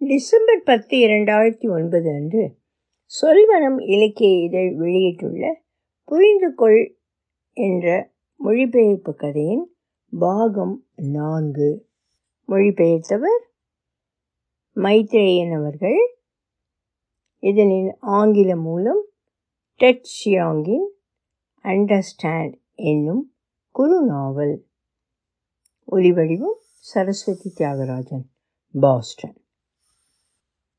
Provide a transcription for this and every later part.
December பத்து இரண்டாயிரத்தி ஒன்பது அன்று சொல்வனம் இலக்கிய இதழ் வெளியிட்டுள்ள புரிந்து கொள் என்ற மொழிபெயர்ப்பு கதையின் பாகம் நான்கு. மொழிபெயர்த்தவர் மைத்ரேயன் அவர்கள். இதனின் ஆங்கில மூலம் டெட் ஷியாங்கின் அண்டர்ஸ்டாண்ட் என்னும் குறுநாவல் ஒலிவடிவம் சரஸ்வதி தியாகராஜன் பாஸ்டன்.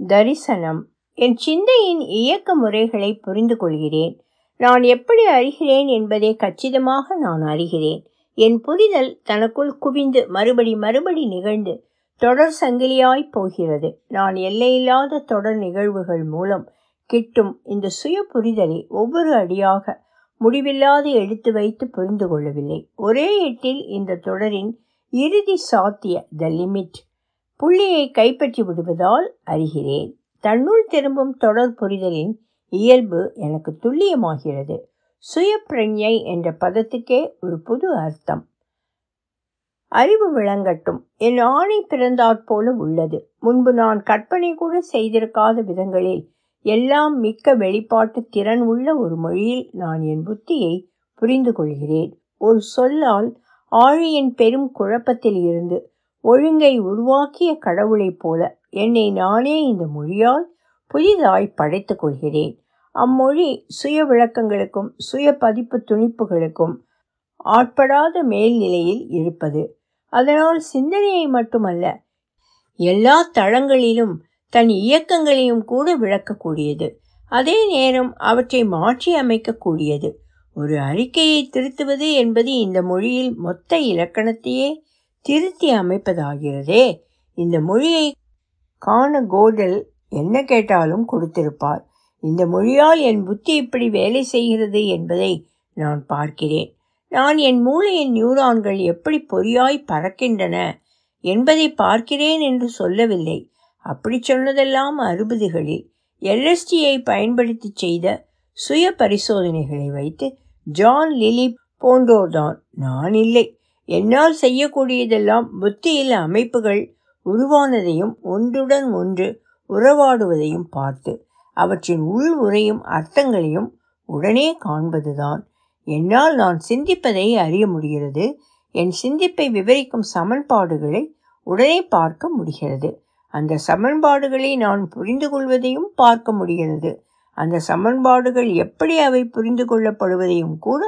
தரிசனம். என் சிந்தையின் இயக்க முறைகளை புரிந்து கொள்கிறேன் நான் எப்படி அறிகிறேன் என்பதை கச்சிதமாக நான் அறிகிறேன். என் புரிதல் தனக்குள் குவிந்து மறுபடி மறுபடி நிகழ்ந்து தொடர் சங்கிலியாய் போகிறது. நான் எல்லையில்லாத தொடர் நிகழ்வுகள் மூலம் கிட்டும் இந்த சுய புரிதலை ஒவ்வொரு அடியாக முடிவில்லாது எடுத்து வைத்து புரிந்து கொள்ளவில்லை ஒரே எட்டில் இந்த தொடரின் இறுதி சாத்திய த லிமிட் புள்ளியை கைப்பற்றி விடுவதால் அறிகிறேன். தன்னுள் திரும்பும் தொடர் புரிதலின் இயல்பு எனக்கு துல்லியமாகிறது. சுய பிரஞ்ஞை என்ற பதத்துக்கே ஒரு புது அர்த்தம். அறிவு விளங்கட்டும். என் ஆணை பிறந்தாற்போல உள்ளது. முன்பு நான் கற்பனை கூட செய்திருக்காத விதங்களில் எல்லாம் மிக்க வெளிப்பாட்டு திறன் உள்ள ஒரு மொழியில் நான் என் புத்தியை புரிந்து கொள்கிறேன். ஒரு சொல்லால் ஆழியின் பெரும் குழப்பத்தில் இருந்து ஒழுங்கை உருவாக்கிய கடவுளைப் போல என்னை நானே இந்த மொழியால் புதிதாய் படைத்துக் கொள்கிறேன். அம்மொழி சுய விளக்கங்களுக்கும் சுய பதிப்பு துணிப்புகளுக்கும் ஆட்படாத மேல்நிலையில் இருப்பது. அதனால் சிந்தனையை மட்டுமல்ல எல்லா தளங்களிலும் தன் இயக்கங்களையும் கூட விளக்கக்கூடியது. அதே நேரம் அவற்றை மாற்றி அமைக்கக்கூடியது. ஒரு அறிக்கையை திருத்துவது என்பது இந்த மொழியில் மொத்த இலக்கணத்தையே திருத்தி அமைப்பதாகிறதே. இந்த மொழியை காண கோடல் என்ன கேட்டாலும் கொடுத்திருப்பார். இந்த மொழியால் என் புத்தி இப்படி வேலை செய்கிறது என்பதை நான் பார்க்கிறேன். நான் என் மூளையின் நியூரான்கள் எப்படி பொறியாய் பறக்கின்றன என்பதை பார்க்கிறேன் என்று சொல்லவில்லை. அப்படி சொன்னதெல்லாம் அறுபதுகளில். எல்எஸ்டியை பயன்படுத்தி செய்த சுய பரிசோதனைகளை வைத்து ஜான் லிலி போன்றோர்தான். நான் இல்லை. என்னால் செய்யக்கூடியதெல்லாம் புத்தியில் அமைப்புகள் உருவானதையும் ஒன்றுடன் ஒன்று உறவாடுவதையும் பார்த்து அவற்றின் உள் உரையும் அர்த்தங்களையும் உடனே காண்பதுதான். என்னால் நான் சிந்திப்பதை அறிய முடிகிறது. என் சிந்திப்பை விவரிக்கும் சமன்பாடுகளை உடனே பார்க்க முடிகிறது. அந்த சமன்பாடுகளை நான் புரிந்து கொள்வதையும் பார்க்க முடிகிறது. அந்த சமன்பாடுகள் எப்படி அவை புரிந்து கொள்ளப்படுவதையும் கூட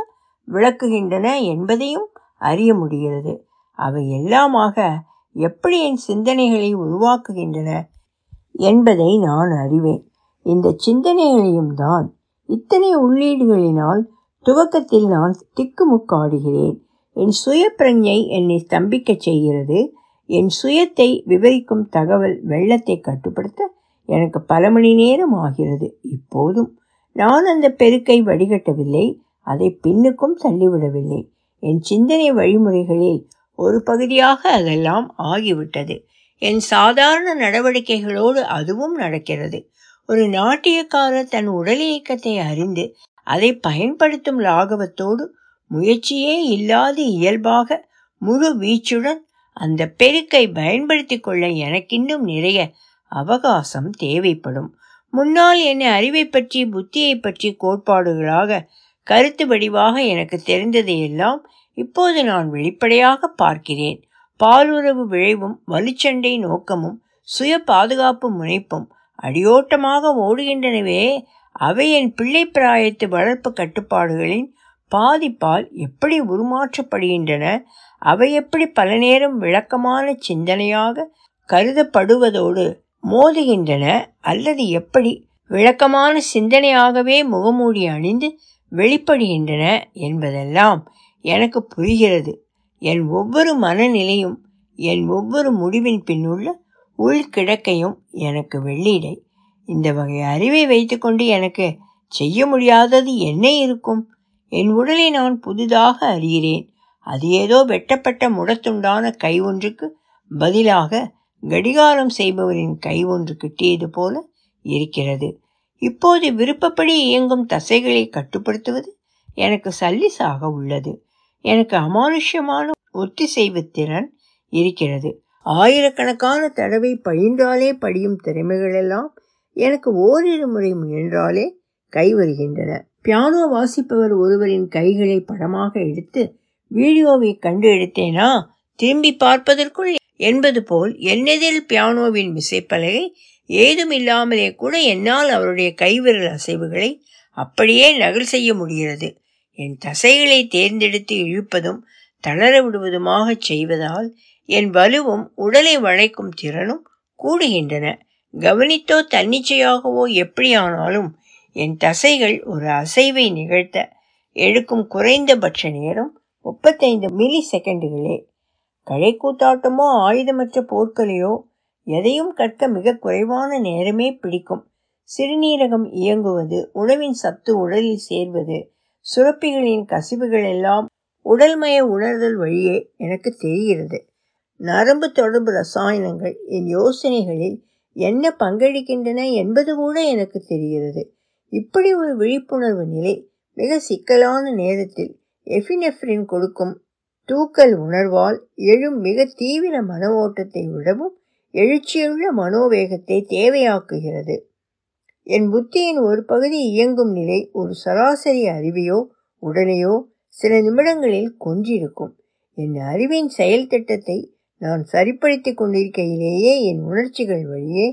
விளக்குகின்றன என்பதையும் அறிய முடிகிறது. அவை எல்லாமாக எப்படி என் சிந்தனைகளை உருவாக்குகின்றன என்பதை நான் அறிவேன். இந்த சிந்தனைகளையும் தான் இத்தனை உள்ளீடுகளினால் துவக்கத்தில் நான் திக்குமுக்காடுகிறேன். என் சுய என்னை ஸ்தம்பிக்கச் செய்கிறது. என் சுயத்தை விவரிக்கும் தகவல் வெள்ளத்தை கட்டுப்படுத்த எனக்கு பல மணி நேரம் ஆகிறது. இப்போதும் நான் அந்த பெருக்கை வடிகட்டவில்லை. அதை பின்னுக்கும் தள்ளிவிடவில்லை. என் சிந்தனை வழிமுறைகளில் ஒரு பகுதியாக அதெல்லாம் ஆகிவிட்டது. என் சாதாரண நடவடிக்கைகளோடு அதுவும் நடக்கிறது. ஒரு நாட்டியக்காரர் தன் உடல் இயக்கத்தை அறிந்து அதை பயன்படுத்தும் லாகவத்தோடு முயற்சியே இல்லாத இயல்பாக முழு வீச்சுடன் அந்த பெருக்கை பயன்படுத்தி கொள்ள எனக்கின்னும் நிறைய அவகாசம் தேவைப்படும். முன்னால் என்னை அறிவை பற்றி புத்தியை பற்றி கோட்பாடுகளாக கருத்து வடிவாக எனக்கு தெரிந்ததையெல்லாம் இப்போது நான் வெளிப்படையாக பார்க்கிறேன். பாலுறவு விளைவும் வலுச்சண்டை நோக்கமும் சுய பாதுகாப்பு முனைப்பும் அடியோட்டமாக ஓடுகின்றனவே. அவை என் பிள்ளை பிராயத்து வளர்ப்பு கட்டுப்பாடுகளின் பாதிப்பால் எப்படி உருமாற்றப்படுகின்றன? அவை எப்படி பல நேரம் விளக்கமான சிந்தனையாக கருதப்படுவதோடு மோதுகின்றன? அல்லது எப்படி விளக்கமான சிந்தனையாகவே முகமூடி அணிந்து வெளிப்படுகின்றன என்பதெல்லாம் எனக்கு புரிகிறது. என் ஒவ்வொரு மனநிலையும் என் ஒவ்வொரு முடிவின் பின்னுள்ள உள்கிடக்கையும் எனக்கு வெள்ளீடை இந்த வகை அறிவை வைத்துக்கொண்டு எனக்கு செய்ய முடியாதது என்ன இருக்கும்? என் உடலை நான் புதிதாக அறிகிறேன். அது ஏதோ வெட்டப்பட்ட முடத்துண்டான கை ஒன்றுக்கு பதிலாக கடிகாரம் செய்பவரின் கை ஒன்று கிட்டியது போல இருக்கிறது. இப்போது விருப்பப்படி இயங்கும் தசைகளை கட்டுப்படுத்துவது எனக்கு சல்லிசாக உள்ளது. எனக்கு அமானுஷ்யமான ஒத்திசைவு திறன் இருக்கிறது. ஆயிரக்கணக்கான தடவை பயின்றாலே படியும் திறமைகளெல்லாம் எனக்கு ஓரிரு முறை முயன்றாலே கைவருகின்றன பியானோ வாசிப்பவர் ஒருவரின் கைகளை படமாக எடுத்து வீடியோவை கண்டு எடுத்தேனா? திரும்பி பார்ப்பதற்குள் என்பது போல் என்னெதில் பியானோவின் விசைப்பலகை ஏதும் இல்லாமலே கூட என்னால் அவருடைய கைவிரல் அசைவுகளை அப்படியே நகல் செய்ய முடிகிறது. என் தசைகளை தேர்ந்தெடுத்து இழுப்பதும் தளர விடுவதுமாக செய்வதால் என் வலுவும் உடலை வளைக்கும் திறனும் கூடுகின்றன. கவனித்தோ தன்னிச்சையாகவோ எப்படியானாலும் என் தசைகள் ஒரு அசைவை நிகழ்த்த எடுக்கும் குறைந்தபட்ச நேரம் முப்பத்தைந்து மில்லி செகண்டுகளே. கழைக்கூத்தாட்டமோ ஆயுதமற்ற போர்க்கலையோ எதையும் கற்க மிக குறைவான நேரமே பிடிக்கும். சிறுநீரகம் இயங்குவது உணவின் சத்து உடலில் சேர்வது சுரப்பிகளின் கசிவுகள் எல்லாம் உடல்மய உணர்தல் வழியே எனக்கு தெரிகிறது. நரம்பு தொடர்பு ரசாயனங்கள் என் யோசனைகளில் என்ன பங்களிக்கின்றன என்பது கூட எனக்கு தெரிகிறது. இப்படி ஒரு விழிப்புணர்வு நிலை மிக சிக்கலான நேரத்தில் எஃபினெஃப்ரின் கொடுக்கும் தூக்கல் உணர்வால் எழும் மிக தீவிர மன ஓட்டத்தை விடவும் எழுச்சியுள்ள மனோவேகத்தை தேவையாக்குகிறது. என் புத்தியின் ஒரு பகுதி இயங்கும் நிலை ஒரு சராசரி அறிவையோ உடலையோ சில நிமிடங்களில் கொன்றிருக்கும். என் அறிவின் செயல் திட்டத்தை நான் சரிப்படுத்திக் கொண்டிருக்கையிலேயே என் உணர்ச்சிகள் வழியே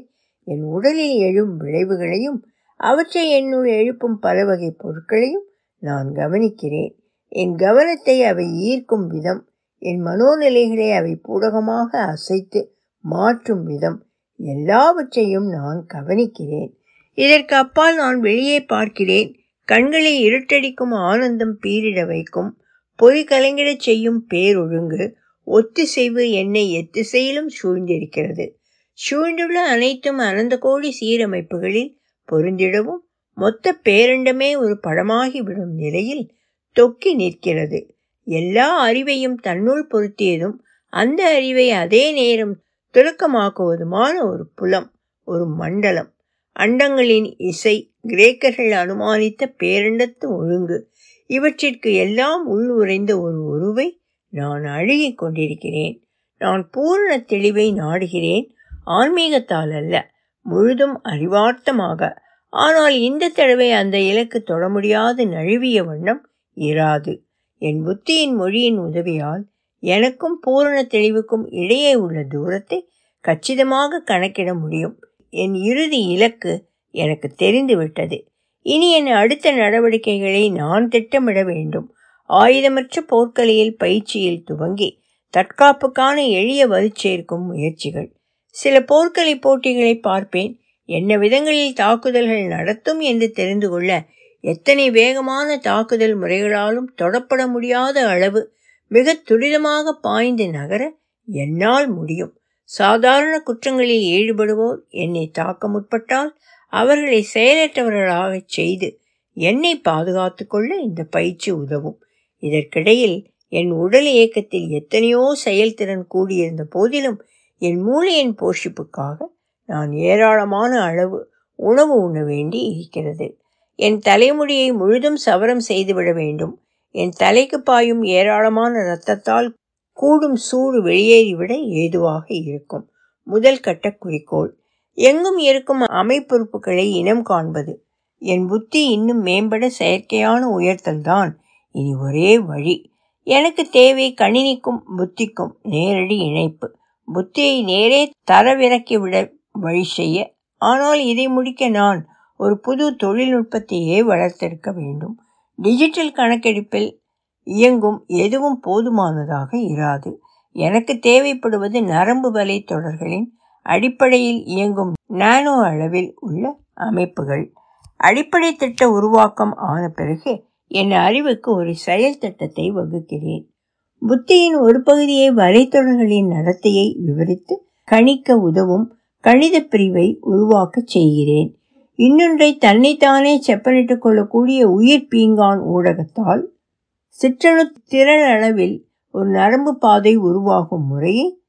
என் உடலில் எழும் விளைவுகளையும் அவற்றை என்னுள் எழுப்பும் பல வகை பொருட்களையும் நான் கவனிக்கிறேன். என் கவனத்தை அவை ஈர்க்கும் விதம் என் மனோநிலைகளை அவை பூடகமாக அசைத்து மாற்றும் விதம் எல்லாவற்றையும் நான் கவனிக்கிறேன். இதற்கு அப்பால் நான் வெளியே பார்க்கிறேன். கண்களை இருட்டடிக்கும் ஆனந்தம் பீரிட வைக்கும். பொய் கலங்கிடச் செய்யும் பேரொழுங்கு ஒத்திசைவு என்னை எத்திசையிலும் சூழ்ந்திருக்கிறது. சூழ்ந்துள்ள அனைத்தும் அனந்த கோடி சீரமைப்புகளில் பொருந்திடவும் மொத்த பேரண்டமே ஒரு படமாகி விடும் நிலையில் தொக்கி நிற்கிறது. எல்லா அறிவையும் தன்னுள் பொருத்தியதும் அந்த அறிவை அதே நேரம் துலக்கமாக்குவதுமான ஒரு புலம் ஒரு மண்டலம். அண்டங்களின் இசை கிரேக்கர்கள் அனுமானித்த பேரண்டத்து ஒழுங்கு. இவற்றிற்கு எல்லாம் உள் உறைந்த ஒரு உருவை நான் அழுகிக் கொண்டிருக்கிறேன். நான் பூரண தெளிவை நாடுகிறேன். ஆன்மீகத்தால் அல்ல முழுதும் அறிவார்த்தமாக. ஆனால் இந்த தடவை அந்த இலக்கு தொட முடியாது நழுவிய வண்ணம் இராது. என் புத்தியின் மொழியின் உதவியால் எனக்கும் பூரண தெளிவுக்கும் இடையே உள்ள தூரத்தை கச்சிதமாக கணக்கிட முடியும். என் இறுதி இலக்கு எனக்கு தெரிந்துவிட்டது. இனி என் அடுத்த நடவடிக்கைகளை நான் திட்டமிட வேண்டும். ஆயுதமற்ற போர்க்கலையில் பயிற்சியில் துவங்கி தற்காப்புக்கான எளிய வலுச்சேர்க்கும் முயற்சிகள். சில போர்க்கலை போட்டிகளை பார்ப்பேன். என்ன விதங்களில் தாக்குதல்கள் நடத்தும் என்று தெரிந்து கொள்ள எத்தனை வேகமான தாக்குதல் முறைகளாலும் தொடப்பட முடியாத அளவு மிக துரிதமாக பாய்ந்து நகர என்னால் முடியும். சாதாரண குற்றங்களில் ஈடுபடுவோர் என்னை தாக்க முற்பட்டால் அவர்களை செயலற்றவர்களாகச் செய்து என்னை பாதுகாத்து கொள்ள இந்த பயிற்சி உதவும். இதற்கிடையில் என் உடல் இயக்கத்தில் எத்தனையோ செயல்திறன் கூடியிருந்த போதிலும் என் மூளையின் போஷிப்புக்காக நான் ஏராளமான அளவு உணவு உண்ண வேண்டி இருக்கிறது. என் தலைமுடியை முழுதும் சவரம் செய்துவிட வேண்டும். என் தலைக்கு பாயும் ஏராளமான இரத்தத்தால் கூடும் சூடு வெளியேறிவிட ஏதுவாக இருக்கும். முதல் கட்ட குறிக்கோள். எங்கும் இருக்கும் அமைப்புறுப்புகளை இனம் காண்பது. என் புத்தி இன்னும் மேம்பட செயற்கையான உயர்த்தல்தான் இனி ஒரே வழி. எனக்கு தேவை கணினிக்கும் புத்திக்கும் நேரடி இணைப்பு. புத்தியை நேரே தரவிறக்கிவிட வழி செய்ய. ஆனால் இதை முடிக்க நான் ஒரு புது தொழில்நுட்பத்தையே வளர்த்தெடுக்க வேண்டும். டிஜிட்டல் கணக்கெடுப்பில் இயங்கும் எதுவும் போதுமானதாக இராது. எனக்கு தேவைப்படுவது நரம்பு வலை தொடர்களின் அடிப்படையில் இயங்கும் நானோ அளவில் உள்ள அமைப்புகள். அடிப்படை திட்ட உருவாக்கம் ஆன பிறகு என் அறிவுக்கு ஒரு செயல் திட்டத்தை வகுக்கிறேன். புத்தியின் ஒரு பகுதியை வலைத்தொடர்களின் நடத்தையை விவரித்து கணிக்க உதவும் கணித பிரிவை உருவாக்கச் செய்கிறேன். இன்னொன்றை தன்னைத்தானே செப்பனிட்டுக் கொள்ளக்கூடிய உயிர் பீங்கான் ஊடகத்தால் சிற்றணு திரளவில் ஒரு நரம்பு பாதை உருவாகும் முறையை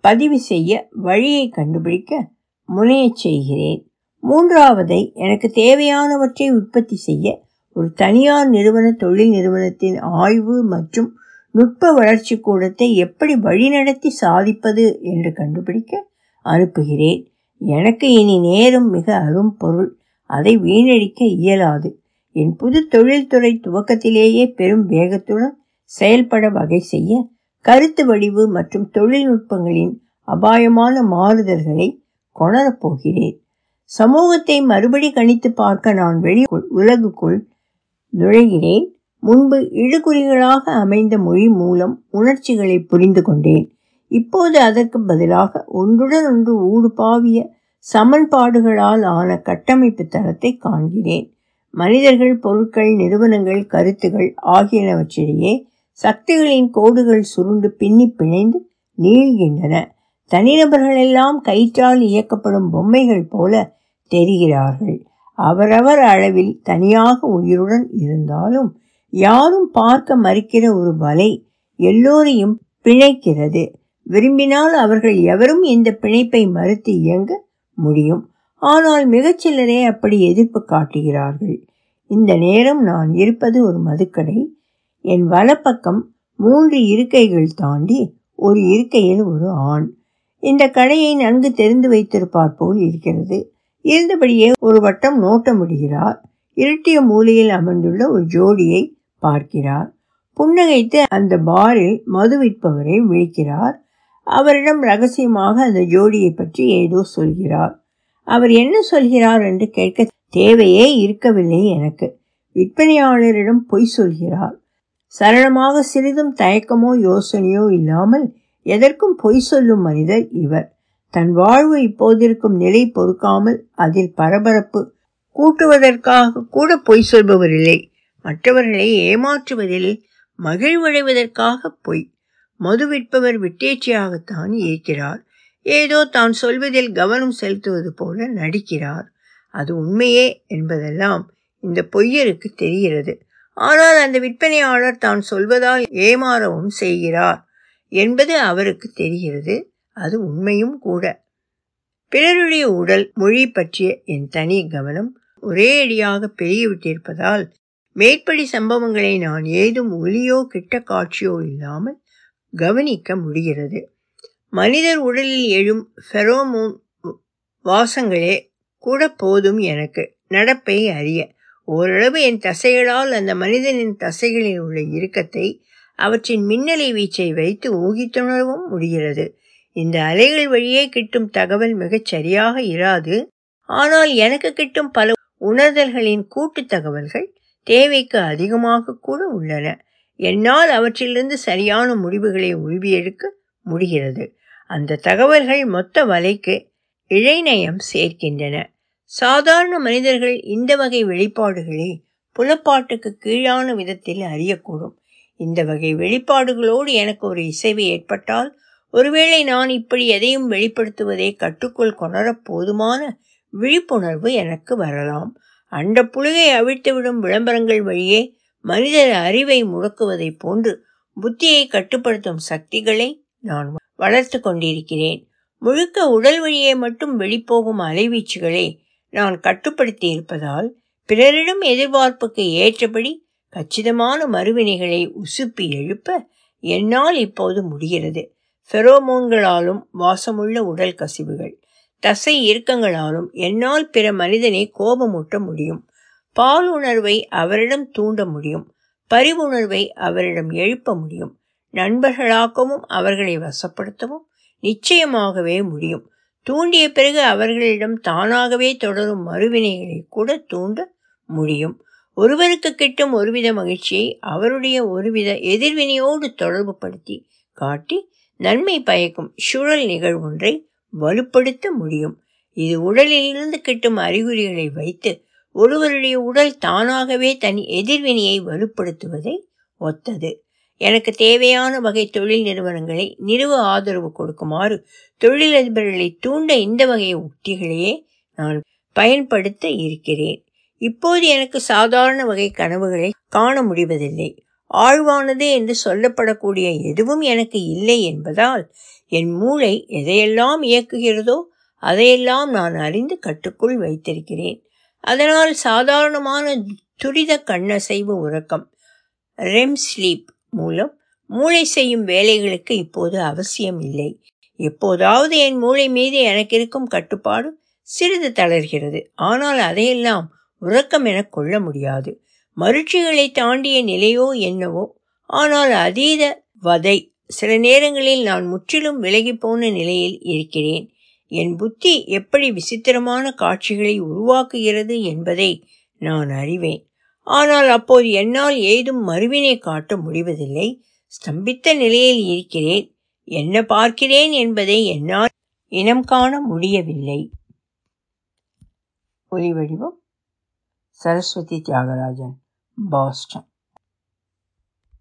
பதிவு செய்ய வழியை கண்டுபிடிக்க முனையச் செய்கிறேன். மூன்றாவதை எனக்கு தேவையானவற்றை உற்பத்தி செய்ய ஒரு தனியார் நிறுவன தொழில் நிறுவனத்தின் ஆய்வு மற்றும் நுட்ப வளர்ச்சி கூடத்தை எப்படி வழிநடத்தி சாதிப்பது என்று கண்டுபிடிக்க அனுப்புகிறேன். எனக்கு இனி நேரம் மிக அரும் பொருள். அதை வீணடிக்க இயலாது. என் புது தொழில்துறை துவக்கத்திலேயே பெரும் வேகத்துடன் செயல்பட வகை செய்ய கருத்து வடிவு மற்றும் தொழில்நுட்பங்களின் அபாயமான மாறுதல்களை கொணரப்போகிறேன் சமூகத்தை மறுபடி கணித்து பார்க்க நான் வெளி உலகுக்குள் நுழைகிறேன். முன்பு இழுகுறிகளாக அமைந்த மொழி மூலம் உணர்ச்சிகளை புரிந்து கொண்டேன். இப்போது அதற்கு பதிலாக ஒன்றுடன் ஒன்று ஊடுபாவிய சமன்பாடுகளால் ஆன கட்டமைப்பு தரத்தை காண்கிறேன். மனிதர்கள் பொருட்கள் நிறுவனங்கள் கருத்துகள் ஆகியனவற்றிடையே சக்திகளின் கோடுகள் சுருண்டு பின்னி பிணைந்து நீள்கின்றன. தனிநபர்களெல்லாம் கயிற்றால் இயக்கப்படும் பொம்மைகள் போல தெரிகிறார்கள். அவரவர் அளவில் தனியாக உயிருடன் இருந்தாலும் யாரும் பார்க்க மறுக்கிற ஒரு வலை எல்லோரையும் பிணைக்கிறது. விரும்பினால் அவர்கள் எவரும் இந்த பிணைப்பை மறுத்து இயங்க முடியும். ஆனால் மிகச்சிலரே அப்படி எதிர்ப்பு காட்டுகிறார்கள். இந்த நேரம் நான் இருப்பது ஒரு மதுக்கடை. என் வலப்பக்கம் மூன்று இருக்கைகள் தாண்டி ஒரு இருக்கையில் ஒரு ஆண். இந்த கடையை நன்கு தெரிந்து வைத்திருப்பார் போல் இருக்கிறது. இருந்தபடியே ஒரு வட்டம் நோட்ட முடிகிறார் இருட்டிய மூலையில் அமர்ந்துள்ள ஒரு ஜோடியை பார்க்கிறார். புன்னகைத்து அந்த பாரில் மது விற்பவரை விழிக்கிறார். அவரிடம் ரகசியமாக அந்த ஜோடியை பற்றி ஏதோ சொல்கிறார். அவர் என்ன சொல்கிறார் என்று கேட்க தேவையே இருக்கவில்லை எனக்கு. விற்பனையாளரிடம் பொய் சொல்கிறார். சரளமாக சிறிதும் தயக்கமோ யோசனையோ இல்லாமல் எதற்கும் பொய் சொல்லும் மனிதர் இவர். தன் வாழ்வு இப்போதிருக்கும் நிலை பொறுக்காமல் அதில் பரபரப்பு. கூட்டுவதற்காக கூட பொய் சொல்பவர் இல்லை. மற்றவர்களை ஏமாற்றுவதில் மகிழ்வடைவதற்காக பொய். மது விற்பவர் விட்டேச்சியாகத்தான் இருக்கிறார். ஏதோ தான் சொல்வதில் கவனம் செலுத்துவது போல நடிக்கிறார். அது உண்மையே என்பதெல்லாம் இந்த பொய்யருக்கு தெரிகிறது. ஆனால் அந்த விற்பனையாளர் தான் சொல்வதால் ஏமாறவும் செய்கிறார் என்பது அவருக்கு தெரிகிறது. அது உண்மையும் கூட. பிறருடைய உடல் மொழி பற்றிய என் தனி கவனம் ஒரே அடியாக பெருகிவிட்டிருப்பதால் மேற்படி சம்பவங்களை நான் ஏதும் ஒலியோ கிட்ட காட்சியோ இல்லாமல் கவனிக்க முடிகிறது. மனிதர் உடலில் எழும் ஃபெரோமோன் வாசங்களே கூட போதும் எனக்கு. நடப்பை அறிய. ஓரளவு என் தசைகளால் அந்த மனிதனின் தசைகளில் உள்ள இறுக்கத்தை அவற்றின் மின்னலை வீச்சை வைத்து ஊகித்துணரவும் முடிகிறது. இந்த அலைகள் வழியே கிட்டும் தகவல் மிகச் சரியாக இராது. ஆனால் எனக்கு கிட்டும் பல உணர்தல்களின் கூட்டு தகவல்கள் தேவைக்கு அதிகமாக கூட உள்ளன. என்னால் அவற்றிலிருந்து சரியான முடிவுகளை உருவியெடுக்க முடிகிறது. அந்த தகவல்கள் மொத்த வலைக்கு இழைநயம் சேர்க்கின்றன. சாதாரண மனிதர்கள் இந்த வகை வெளிப்பாடுகளை புலப்பாட்டுக்கு கீழான விதத்தில் அறியக்கூடும். இந்த வகை வெளிப்பாடுகளோடு எனக்கு ஒரு இசைவு ஏற்பட்டால் ஒருவேளை நான் இப்படி எதையும் வெளிப்படுத்துவதை கட்டுக்குள் கொணர போதுமான விழிப்புணர்வு எனக்கு வரலாம். அண்ட புழுகை அவிழ்த்துவிடும் விளம்பரங்கள் வழியே மனிதர் அறிவை முடக்குவதைப் போன்று புத்தியை கட்டுப்படுத்தும் சக்திகளை நான் வளர்த்து கொண்டிருக்கிறேன். முழுக்க உடல் வழியே மட்டும் வெளிப்போகும் அலைவீச்சுகளை நான் கட்டுப்படுத்தி இருப்பதால் பிறரிடம் எதிர்பார்ப்புக்கு ஏற்றபடி கச்சிதமான மறுவினைகளை உசுப்பி எழுப்ப என்னால் இப்போது முடிகிறது. ஃபெரோமோன்களாலும் வாசமுள்ள உடல் கசிவுகள் தசை இறுக்கங்களாலும் என்னால் பிற மனிதனை கோபமூட்ட முடியும். பால் உணர்வை அவரிடம் தூண்ட முடியும். பரிவுணர்வை அவரிடம் எழுப்ப முடியும். நண்பர்களாக்கவும் அவர்களை வசப்படுத்தவும் நிச்சயமாகவே முடியும். தூண்டிய பிறகு அவர்களிடம் தானாகவே தொடரும் மறுவினைகளை கூட தூண்ட முடியும். ஒருவருக்கு கிட்டும் ஒருவித மகிழ்ச்சியை அவருடைய ஒருவித எதிர்வினையோடு தொடர்பு படுத்தி காட்டி நன்மை பயக்கும் சுழல் நிகழ்வொன்றை வலுப்படுத்த முடியும். இது உடலிலிருந்து கிட்டும் அறிகுறிகளை வைத்து ஒருவருடைய உடல் தானாகவே தன் எதிர்வினையை வலுப்படுத்துவதை ஒத்தது. எனக்கு தேவையான வகை தொழில் நிறுவனங்களை நிறுவ ஆதரவு கொடுக்குமாறு தொழிலதிபர்களை தூண்ட இந்த வகை உத்திகளையே நான் பயன்படுத்த இருக்கிறேன். இப்போது எனக்கு சாதாரண வகை கனவுகளை காண முடிவதில்லை. ஆழ்வானது என்று சொல்லப்படக்கூடிய எதுவும் எனக்கு இல்லை என்பதால் என் மூளை எதையெல்லாம் இயக்குகிறதோ அதையெல்லாம் நான் அறிந்து கட்டுக்குள் வைத்திருக்கிறேன். அதனால் சாதாரணமான துரித கண்ணசைவு உறக்கம் ரெம் ஸ்லீப் மூலம் மூளை செய்யும் வேலைகளுக்கு இப்போது அவசியம் இல்லை. எப்போதாவது என் மூளை மீது எனக்கு இருக்கும் கட்டுப்பாடு சிறிது தளர்கிறது. ஆனால் அதையெல்லாம் உறக்கம் என கொள்ள முடியாது. மருட்சிகளை தாண்டிய நிலையோ என்னவோ ஆனால் அதீத வதை. சில நேரங்களில் நான் முற்றிலும் விலகி போன நிலையில் இருக்கிறேன். என் புத்தி எப்படி விசித்திரமான காட்சிகளை உருவாக்குகிறது என்பதை நான் அறிவேன். ஆனால் அப்போது என்னால் ஏதும் மறுவினை காட்ட முடிவதில்லை. ஸ்தம்பித்த நிலையில் இருக்கிறேன். என்ன பார்க்கிறேன் என்பதை என்னால் இனம் காண முடியவில்லை. ஒலி வடிவம் சரஸ்வதி தியாகராஜன் பாஸ்டன்.